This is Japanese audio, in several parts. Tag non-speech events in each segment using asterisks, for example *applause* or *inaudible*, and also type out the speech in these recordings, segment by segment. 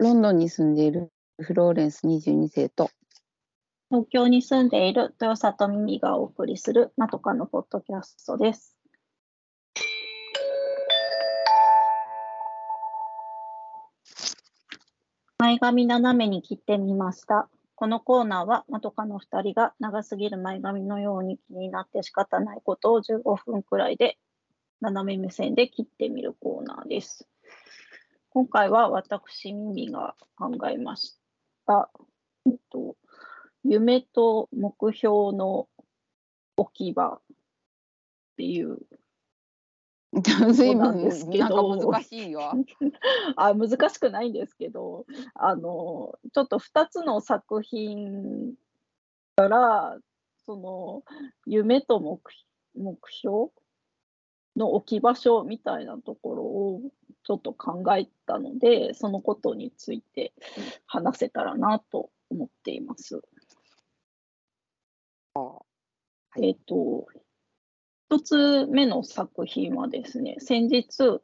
ロンドンに住んでいるフローレンス22世と東京に住んでいる豊里美美がお送りするまとかのポッドキャストです。前髪斜めに切ってみました。このコーナーはまとかの2人が長すぎる前髪のように気になって仕方ないことを15分くらいで斜め目線で切ってみるコーナーです。今回は私、ミミが考えました。えっと、夢と目標の置き場っていう、随分なんですけなんかど難しいよ。*laughs* あ難しくないんですけど、あのちょっと2つの作品から、その夢と目目標の置き場所みたいなところをちょっと考えたので、そのことについて話せたらなと思っています。はいえっ、と、一つ目の作品はですね、先日、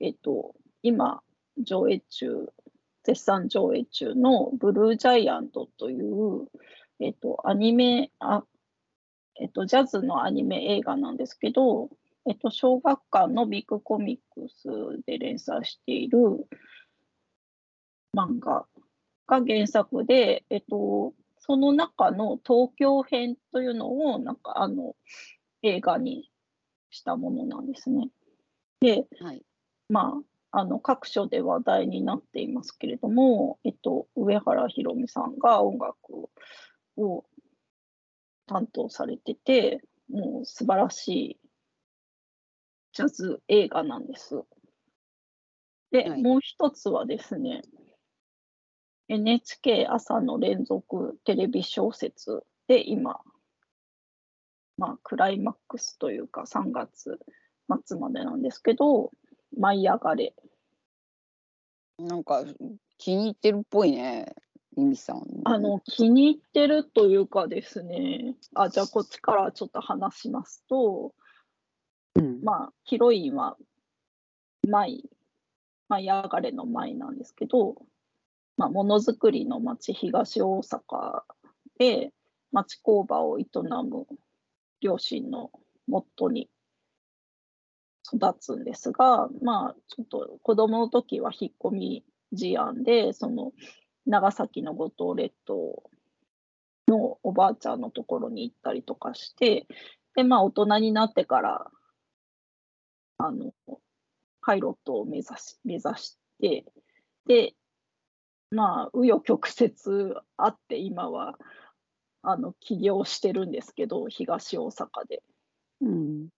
えっ、と、今、上映中、絶賛上映中のブルージャイアントという、えっ、と、アニメ、あ、えっ、と、ジャズのアニメ映画なんですけど、えっ、と、小学館のビッグコミックスで連載している漫画が原作で、えっ、と、その中の東京編というのを、なんかあの、映画にしたものなんですね。で、はい。まあ、あの各所で話題になっていますけれども、えっと、上原ひろみさんが音楽を担当されてて、もう素晴らしいジャズ映画なんです。で、はいもう一つはですね、NHK 朝の連続テレビ小説で今、まあ、クライマックスというか3月末までなんですけど、舞い上がれ。なんか気に入ってるっぽいね、ミミさん。あの、気に入ってるというかですね、あ、じゃあこっちからちょっと話しますと、うん、まあ、ヒロインは舞、舞い上がれの舞なんですけど、まあ、ものづくりの町、東大阪で町工場を営む両親のモットに育つんですが、まあ、ちょっと子供の時は引っ込み思案で、その長崎の五島列島のおばあちゃんのところに行ったりとかして、で、まあ、大人になってから、あの、パイロットを目指し、目指して、で、まあ、紆余曲折あって、今は、あの、起業してるんですけど、東大阪で。うん、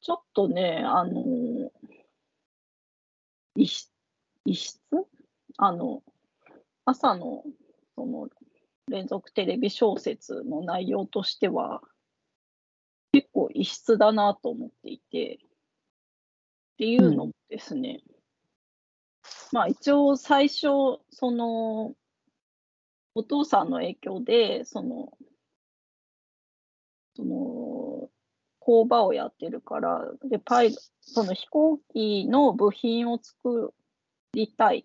ちょっとね、あの異質異質？あの、朝の、その、連続テレビ小説の内容としては、結構異質だなと思っていて、っていうのもですね、まあ一応最初、その、お父さんの影響で、その、その、工場をやってるから、で、パイ、その飛行機の部品を作りたい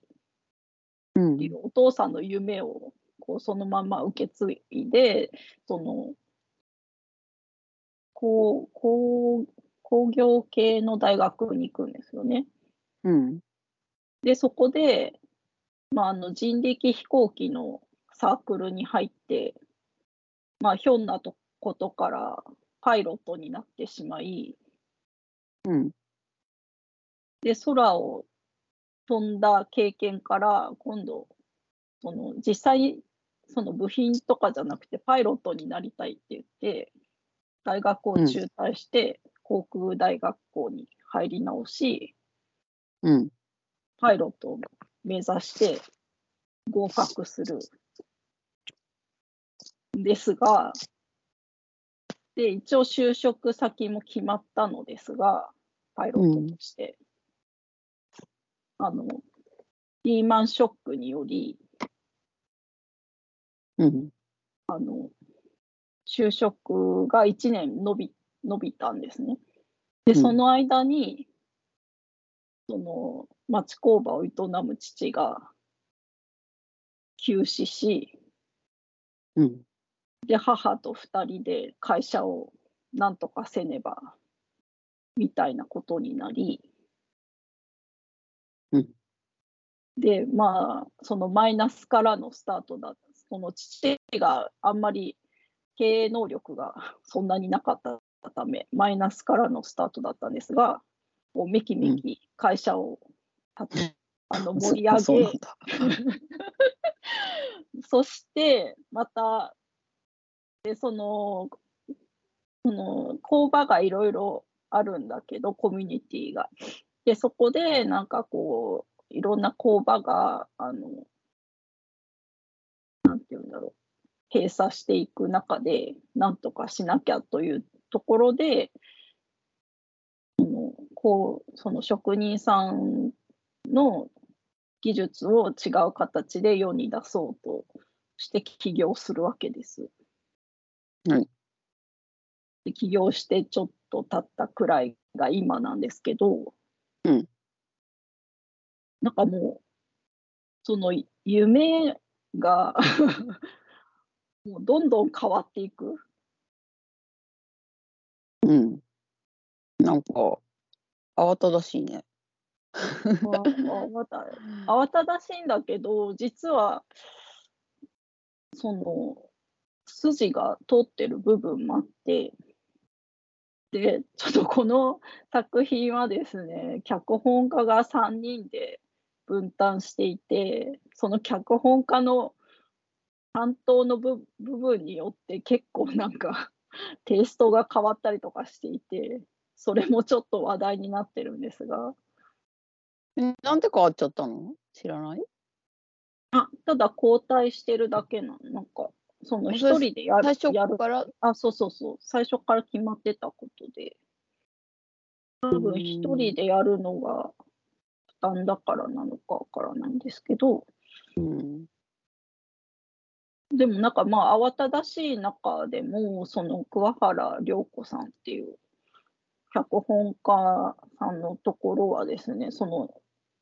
うんっていうお父さんの夢をこうそのまま受け継いで、その工工工業系の大学に行くんですよね。うん、で、そこで、まあ、あの人力飛行機のサークルに入って、まあ、ひょんなとことからパイロットになってしまい、うん、で、空を飛んだ経験から、今度、その実際、その部品とかじゃなくて、パイロットになりたいって言って、大学を中退して、航空大学校に入り直し、うん、パイロットを目指して合格するんですが、で、一応就職先も決まったのですが、パイロットとして。あの、リーマンショックにより、うん、あの、就職が1年伸び、伸びたんですね。で、うんその間に、その、町工場を営む父が、休止し、うん。で、母と2人で会社をなんとかせねば、みたいなことになり、うんで、まあ、そのマイナスからのスタートだ。その父があんまり経営能力がそんなになかったため、マイナスからのスタートだったんですが、もうめきめき会社を立て、あの盛り上げ。*laughs* そして、また、で、その、その、工場がいろいろあるんだけど、コミュニティが。で、そこで、なんかこう、いろんな工場が、あの、なんていうんだろう、閉鎖していく中で、なんとかしなきゃというところで、そのこうその職人さんの技術を違う形で世に出そうとして起業するわけです。はいで起業してちょっと経ったくらいが今なんですけど、うんなんかもうその夢が *laughs* もうどんどん変わっていく。うん。なんか、慌ただしいね。慌た慌ただしいんだけど実はその筋が通ってる部分もあってでちょっとこの作品はですね脚本家が3人で分担していてその脚本家の担当の部部分によって結構なんかテイストが変わったりとかしていてそれもちょっと話題になってるんですが。えなんで変わっちゃったの？知らない？あただ交代してるだけなの。なんか、その一人でやる最初から、あ、そうそうそう。最初から決まってたことで。多う分ん一人でやるのが負担だからなのかわからないんですけど、うん。でもなんかまあ慌ただしい中でも、その桑原涼子さんっていう脚本家さんのところはですね、その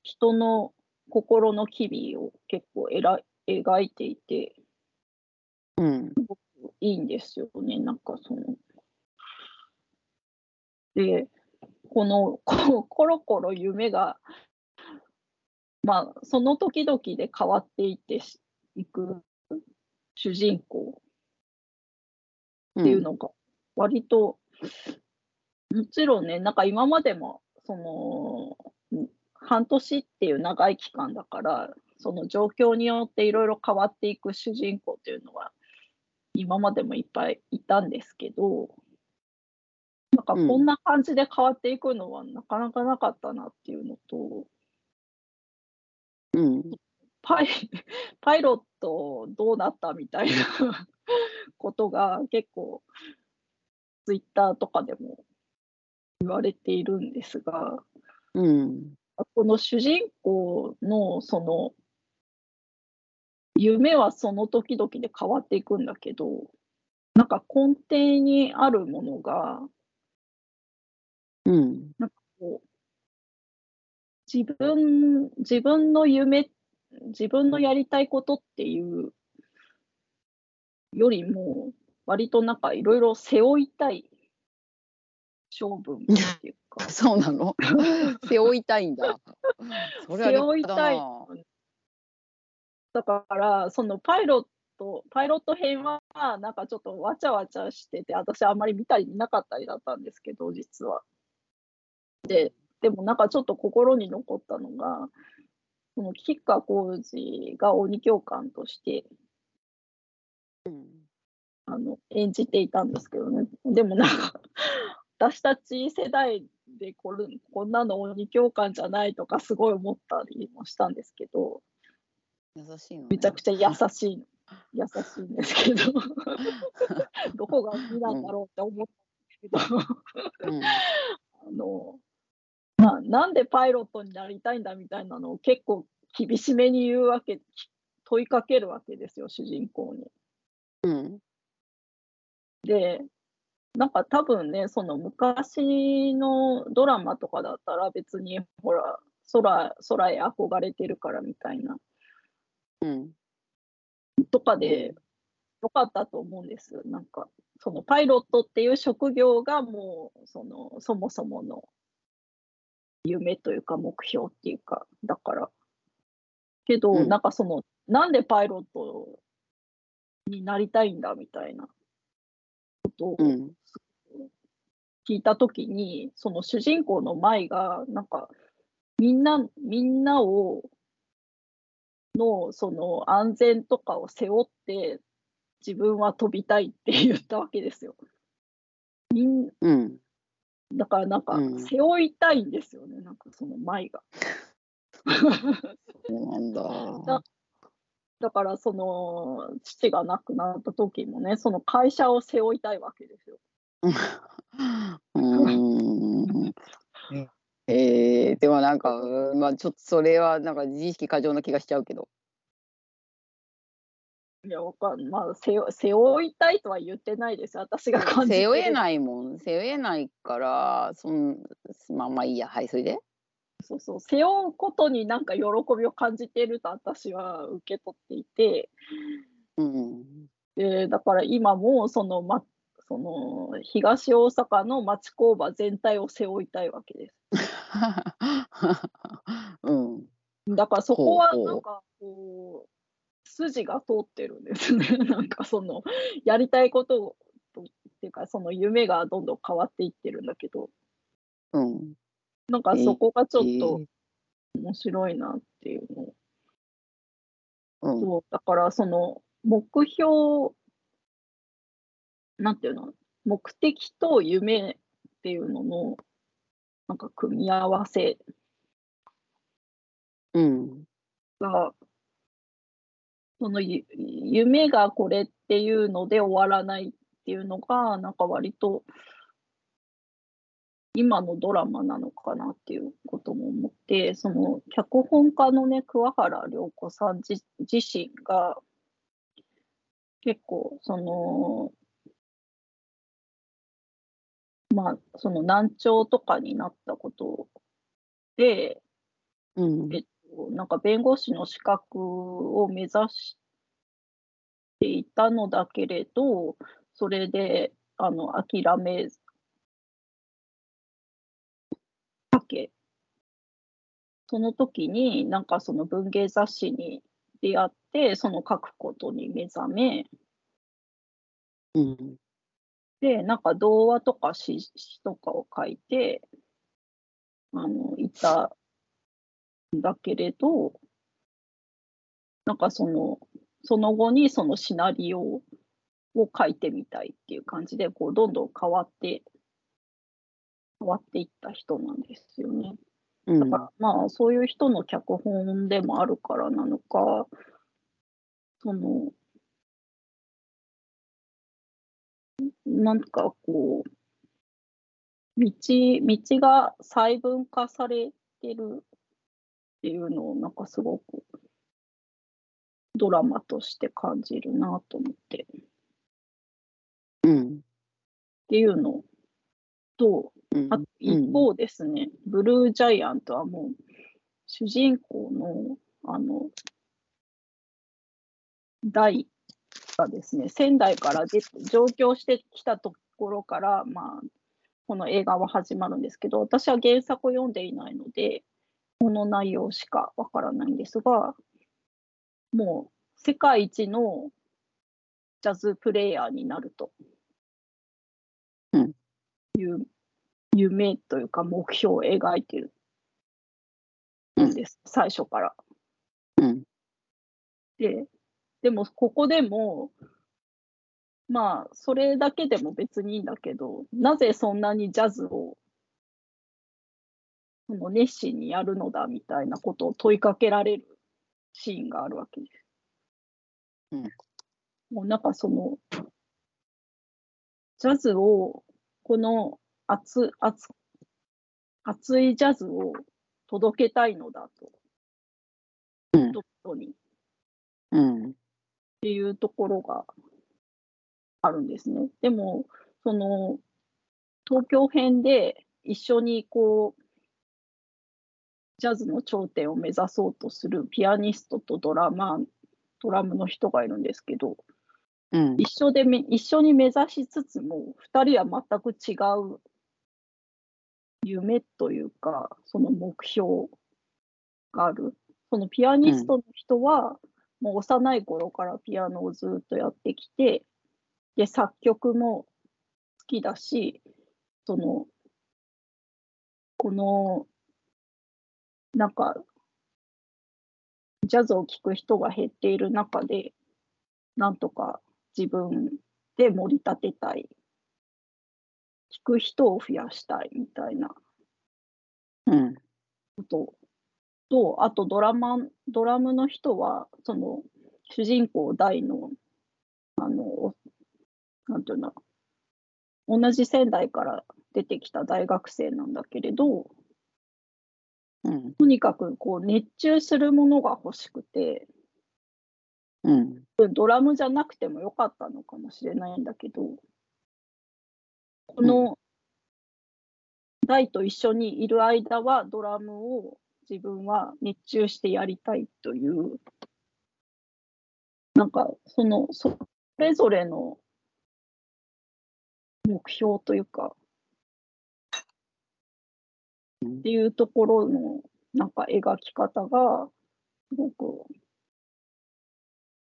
人の心の機微を結構えら描いていて、うん。いいんですよね、なんかその。で、このこ *laughs* コロコロ夢が、まあ、その時々で変わっていってしいく主人公っていうのが、割と、もちろんね、なんか今までも、その、ん半年っていう長い期間だから、その状況によっていろいろ変わっていく主人公っていうのは、今までもいっぱいいたんですけど、なんかうんこんな感じで変わっていくのはなかなかなかったなっていうのと、うん。パイ *laughs* パイロットどうなったみたいな *laughs* ことが結構ツイッターとかでも言われているんですが、うん。この主人公のその夢はその時々で変わっていくんだけど、なんか根底にあるものが、うん。こう自分自分の夢、自分のやりたいことっていうよりも、割となんかいろいろ背負いたい勝負っていうか、*laughs* そうなの？*laughs* 背負いたいんだ。背負いたい。だから、そのパイロット、パイロット編は、なんかちょっとわちゃわちゃしてて、私あんまり見たり見なかったりだったんですけど、実は。で、でもなんかちょっと心に残ったのが、その吉川晃司が鬼教官としてうん。あの演じていたんですけどね。でもなんか、*laughs* 私たち世代でこれこんなの鬼教官じゃないとかすごい思ったりもしたんですけど、優しいの、ね。めちゃくちゃ優しい、優しいんですけど、*laughs* どこが鬼なんだろうって思ったんですけど、うん。*laughs* あの、ななんでパイロットになりたいんだみたいなのを結構厳しめに言うわけ、問いかけるわけですよ、主人公に。うん。で、なんか多分ね、その昔のドラマとかだったら別にほら、空、空へ憧れてるからみたいなうん。とかでよかったと思うんです。なんか、そのパイロットっていう職業がもう、その、そもそもの夢というか目標っていうか、だから。けど、うんなんかその、なんでパイロットになりたいんだみたいなことをうん。聞いたときに、その主人公の舞が、なんか、みんな、みんなを、の、その安全とかを背負って、自分は飛びたいって言ったわけですよ。みんうん。だからなんかうん、背負いたいんですよね、なんかその舞が。そうなんだ。*laughs* だだからその父が亡くなった時もね、その会社を背負いたいわけですよ。*laughs* うーん。*laughs* えー、でもなんか、まあちょっとそれはなんか自意識過剰な気がしちゃうけど。いや、わかんまあ背負、背負いたいとは言ってないですよ、私が感じてる。背負えないもん。背負えないから、そんまあまあいいや。はい、それでそうそう、背負うことになんか喜びを感じていると私は受け取っていて、うん。でだから今もその、ま、その東大阪の町工場全体を背負いたいわけです。*laughs* うん。だからそこはほうほうなんかこう筋が通ってるんですね。*laughs* なんかそのやりたいことをっていうかその夢がどんどん変わっていってるんだけどうん。なんかそこがちょっえとー面白いなっていうのうん。そうだからその目標なんていうの？目的と夢っていうののなんか組み合わせうん。がそのゆ夢がこれっていうので終わらないっていうのがなんか割と今のドラマなのかなっていうことも思ってその脚本家のね桑原涼子さん自自身が結構そのまあその難聴とかになったことでうん。えっと、なんか弁護士の資格を目指していたのだけれど、それであの諦めかけ、その時になんかその文芸雑誌に出会って、その書くことに目覚め、うん。で、なんか童話とか詩詩とかを書いて、あの、いたんだけれど、なんかその、その後にそのシナリオを書いてみたいっていう感じで、こう、どんどん変わって、変わっていった人なんですよね。うんだから、まあ、そういう人の脚本でもあるからなのか、その、なんかこう、道、道が細分化されてるっていうのを、なんかすごくドラマとして感じるなと思って。っうん。ていうのと、うんあ一方ですね、ブルージャイアントはもう、主人公の、あの、大がですね、仙台から出て上京してきたところから、まあ、この映画は始まるんですけど、私は原作を読んでいないので、この内容しかわからないんですが、もう世界一のジャズプレイヤーになるとうんいう夢というか目標を描いてるんです、最初から。うん。で、でもここでも、まあ、それだけでも別にいいんだけど、なぜそんなにジャズをその熱心にやるのだみたいなことを問いかけられるシーンがあるわけです。うんもうなんかその、ジャズを、この熱熱熱いジャズを届けたいのだと、うん人々に。うん。っていうところがあるんですね。でも、その、東京編で一緒にこう、ジャズの頂点を目指そうとするピアニストとドラマードラムの人がいるんですけど、うん。一緒でめ一緒に目指しつつも、2人は全く違う夢というか、その目標がある。そのピアニストの人は、もう幼い頃からピアノをずっとやってきて、で、作曲も好きだし、その、この、なんか、ジャズを聴く人が減っている中で、なんとか自分で盛り立てたい。聴く人を増やしたいみたいなうん。ことと、あとドラマドラムの人は、その主人公大の、あの、なんていうの、同じ仙台から出てきた大学生なんだけれど、うん。とにかくこう熱中するものが欲しくて、うん。ドラムじゃなくてもよかったのかもしれないんだけど、この大と一緒にいる間はドラムを自分は熱中してやりたいという、なんかそのそれぞれの目標というか、うんっていうところのなんか描き方がすごく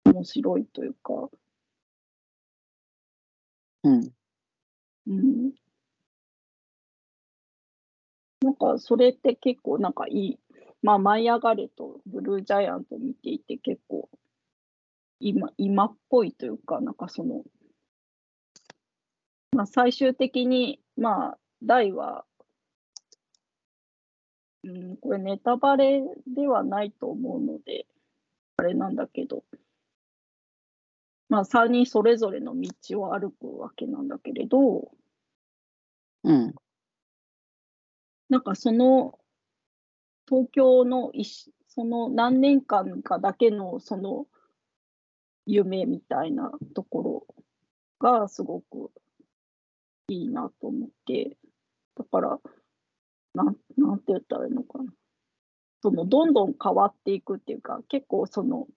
面白いというか、うん。うん。なんかそれって結構なんかいい。まあ、舞い上がれとブルージャイアント見ていて結構今今っぽいというか、なんかその、まあ、最終的に、まあ、大は、うん、これネタバレではないと思うので、あれなんだけど、まあ、3人それぞれの道を歩くわけなんだけれど、うん。なんかその東京の一その何年間かだけのその夢みたいなところがすごくいいなと思って、だから、なんなんて言ったらいいのかな。そのどんどん変わっていくっていうか、結構その、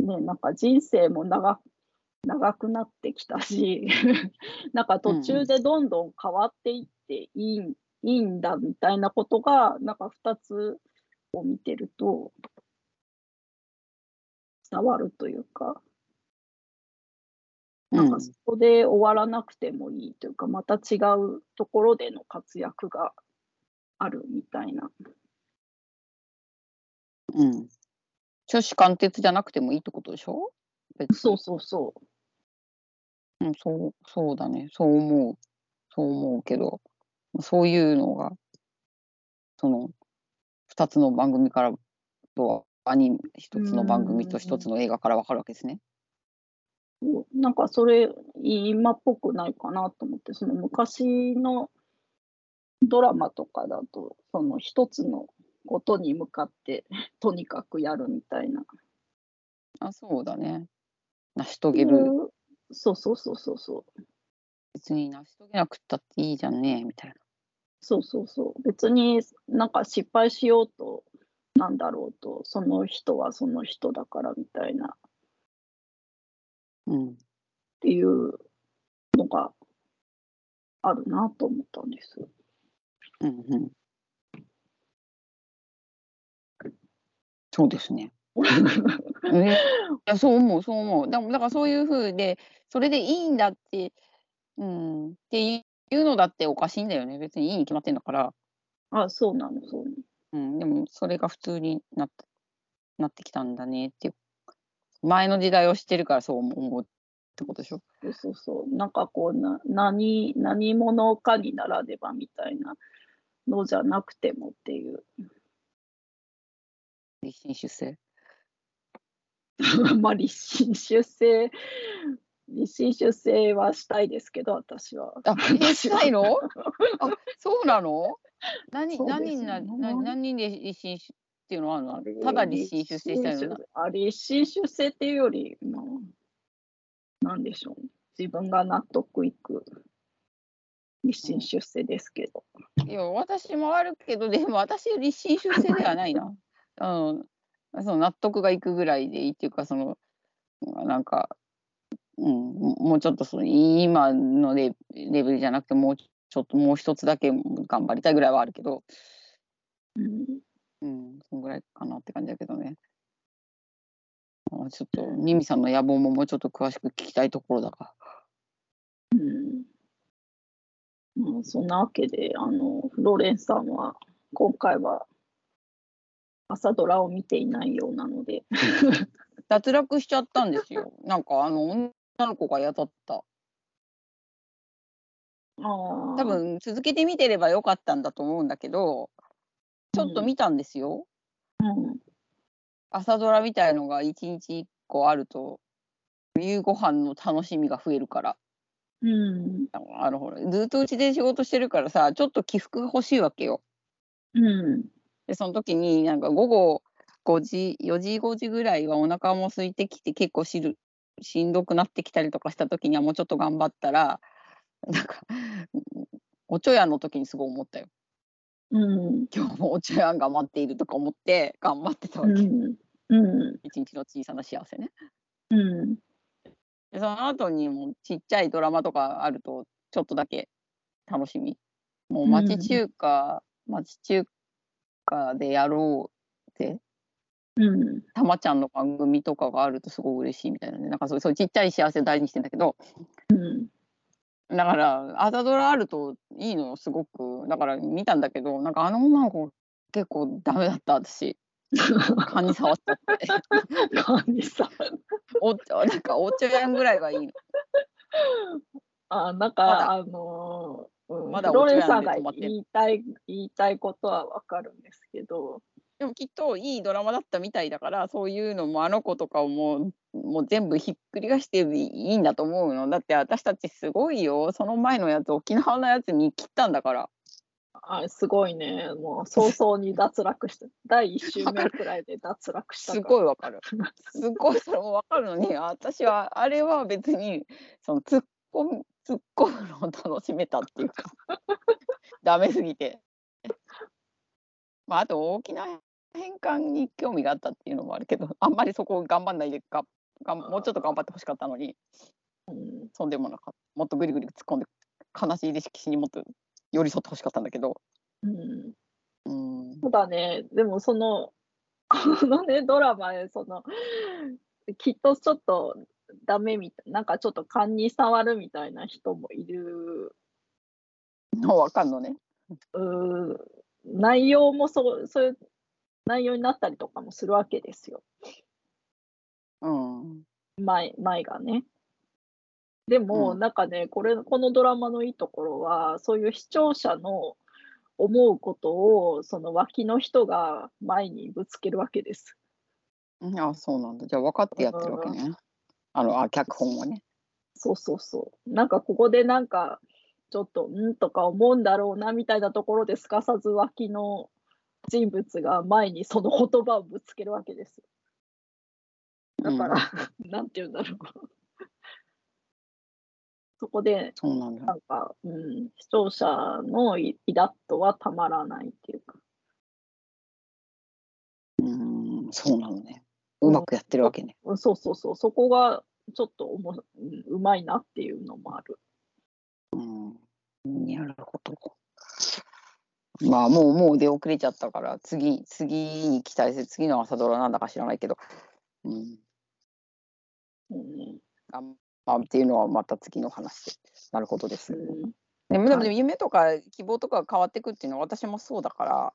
ね、なんか人生も長長くなってきたし、*laughs* なんか途中でどんどん変わっていっていい,、んいいんだみたいなことが、なんか2つを見てると伝わるというか、なんかそこで終わらなくてもいいというか、また違うところでの活躍があるみたいな。うん。初子貫徹じゃなくてもいいってことでしょ？そうそうそう。うん、そう、そうだね。そう思う。そう思うけど、そういうのが、その、二つの番組からと、アニメ、一つの番組と一つの映画からわかるわけですね。なんかそれ今っぽくないかなと思ってその昔のドラマとかだとその一つのことに向かって *laughs* とにかくやるみたいな。あ、そうだね。成し遂げる。そうそうそうそうそう。別に成し遂げなくったっていいじゃんね、みたいな。そうそうそう。別になんか失敗しようとなんだろうとその人はその人だからみたいなっうん。ていうのがあるなと思ったんです。うんうん。そうですね。*laughs* ね、いやそう思うそう思うだだからそういうふうでそれでいいんだって、うん、っていうのだっておかしいんだよね別にいいに決まってんだから、あ、そうなの、そうなの。うん、でもそれが普通になったなってきたんだねっていう前の時代を知ってるからそう思うってことでしょ？そうそうそう。なんかこうな、何、何者かにならねばみたいなのじゃなくてもっていう。立身出世？*laughs* まあ、立身出世、立身出世はしたいですけど、私は。あえしたいの？*laughs* あそうなの？何何人なよ何何人で立身出っていうのはあるの？ただ立身出世したいのな？あ立身出世っていうより、まあ、なんでしょう、ね。自分が納得いく立身出世ですけど。いや、私もあるけど、でも私、立身出世ではないな。*laughs* うん。その納得がいくぐらいでいいっていうかそのなんか、うん、もうちょっとその今のレレベルじゃなくてもうちょっともう一つだけ頑張りたいぐらいはあるけど、うんうん、そのぐらいかなって感じだけどね。あちょっとミミさんの野望ももうちょっと詳しく聞きたいところだから。うんまあ、そんなわけで、あの、フローレンスさんは、今回は、朝ドラを見ていないようなので、*laughs* 脱落しちゃったんですよ。なんかあの女の子が嫌だった。あ多分続けて見てればよかったんだと思うんだけど、ちょっと見たんですよ。うん、朝ドラみたいのが一日一個あると夕ご飯の楽しみが増えるから。うん、あのほらずっとうちで仕事してるからさちょっと起伏が欲しいわけよ。うん、でその時になんか午後5時4時5時ぐらいはお腹も空いてきて結構しるしんどくなってきたりとかした時にはもうちょっと頑張ったらなんかおちょやんの時にすごい思ったよ。うん、今日もおちょやんが待っているとか思って頑張ってたわけ。うん、うん、一日の小さな幸せね。うん、でその後にもちっちゃいドラマとかあるとちょっとだけ楽しみ。もう町中華、町中華でやろうって。うん、たまちゃんの番組とかがあるとすごい嬉しいみたいなね。なんかそうそういうちっちゃい幸せを大事にしてんだけどうん、だから朝ドラあるといいのよすごく。だから見たんだけどなんかあの女の子結構ダメだった私。*laughs* 勘に触っちゃって。神さん。おなんかお茶やんぐらいがいいの。あ、なんまか、だ。あのー、うん、まだフローレさんが言いたい、言いたいことはわかるんですけど、でもきっといいドラマだったみたいだからそういうのもあの子とかをもうもう全部ひっくり返していいんだと思うの。だって私たちすごいよ。その前のやつ沖縄のやつ見切ったんだから。あすごいね、もう早々に脱落して、第1週目くらいで脱落したす。ごいわかる。すごいそれもわかるのに私はあれは別にその突っ込む突っ込むのを楽しめたっていうか。ダメすぎて。まああと大きな変換に興味があったっていうのもあるけど *laughs* あんまりそこを頑張んないでががんもうちょっと頑張ってほしかったのにうんそんでもなかった。もっとぐりぐり突っ込んで悲しい歴史にもっと寄り添ってほしかったんだけど。うん。うん。そうだね、でもその、*laughs* このね、ドラマで、その、きっとちょっとダメみたい、なんかちょっと勘に触るみたいな人もいる、*laughs* わかんのね。うー内容もそう、そういう内容になったりとかもするわけですよ。うん前前がね。でも、うんなんかねこれ、このドラマのいいところは、そういう視聴者の思うことを、その脇の人が前にぶつけるわけです。あそうなんだじゃあ分かってやってるわけねあのあ脚本をねそうそうそう。なんかここでなんか、ちょっと、んとか思うんだろうなみたいなところですかさず脇の人物が前にその言葉をぶつけるわけです。だから、なんて言うんだろう。*laughs* そこで、そうなんだなんか、うん、視聴者のイイラッとはたまらないっていうか。うんそうなのねうまくやってるわけねうんそうそうそう。そこがちょっとおも、うんうまいなっていうのもある。うんなるほどまあもうもう出遅れちゃったから次次に期待する次の朝ドラなんだか知らないけど。うん。うん。ね頑張っていうのはまた次の話でなるほどです。うん。でもでもはい。夢とか希望とかが変わってくっていうのは私もそうだから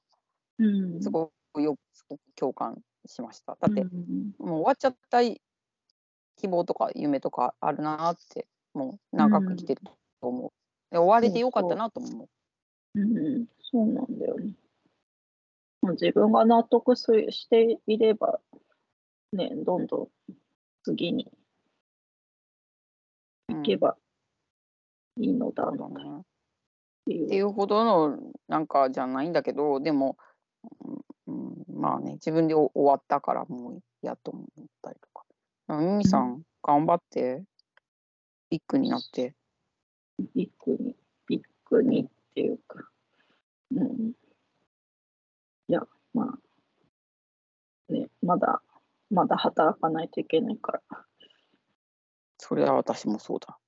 うん。すごくよすごく共感しました。だって、うん。もう終わっちゃった希望とか夢とかあるなってもう長く生きてると思う。で終われてよかったなと思う。うん、そうなんだよね。まあ自分が納得すしていれば、ね、どんどん次にうん行けばいいのだろうなっだねていう。っていうほどのなんかじゃないんだけどでも、うんうんまあね自分で終わったからもうやと思ったりとか。ミミさん、頑張ってビッグになって。ビッグに、ビッグにっていうか、うん。いや、まあ、ね、まだ、まだ働かないといけないから、それは私もそうだ。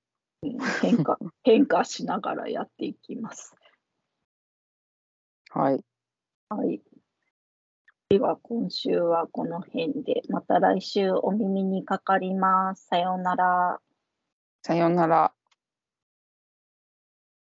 うん変化、*laughs* 変化しながらやっていきます。はい。はい。では、今週はこの辺で、また来週お耳にかかります。さようなら。さようなら。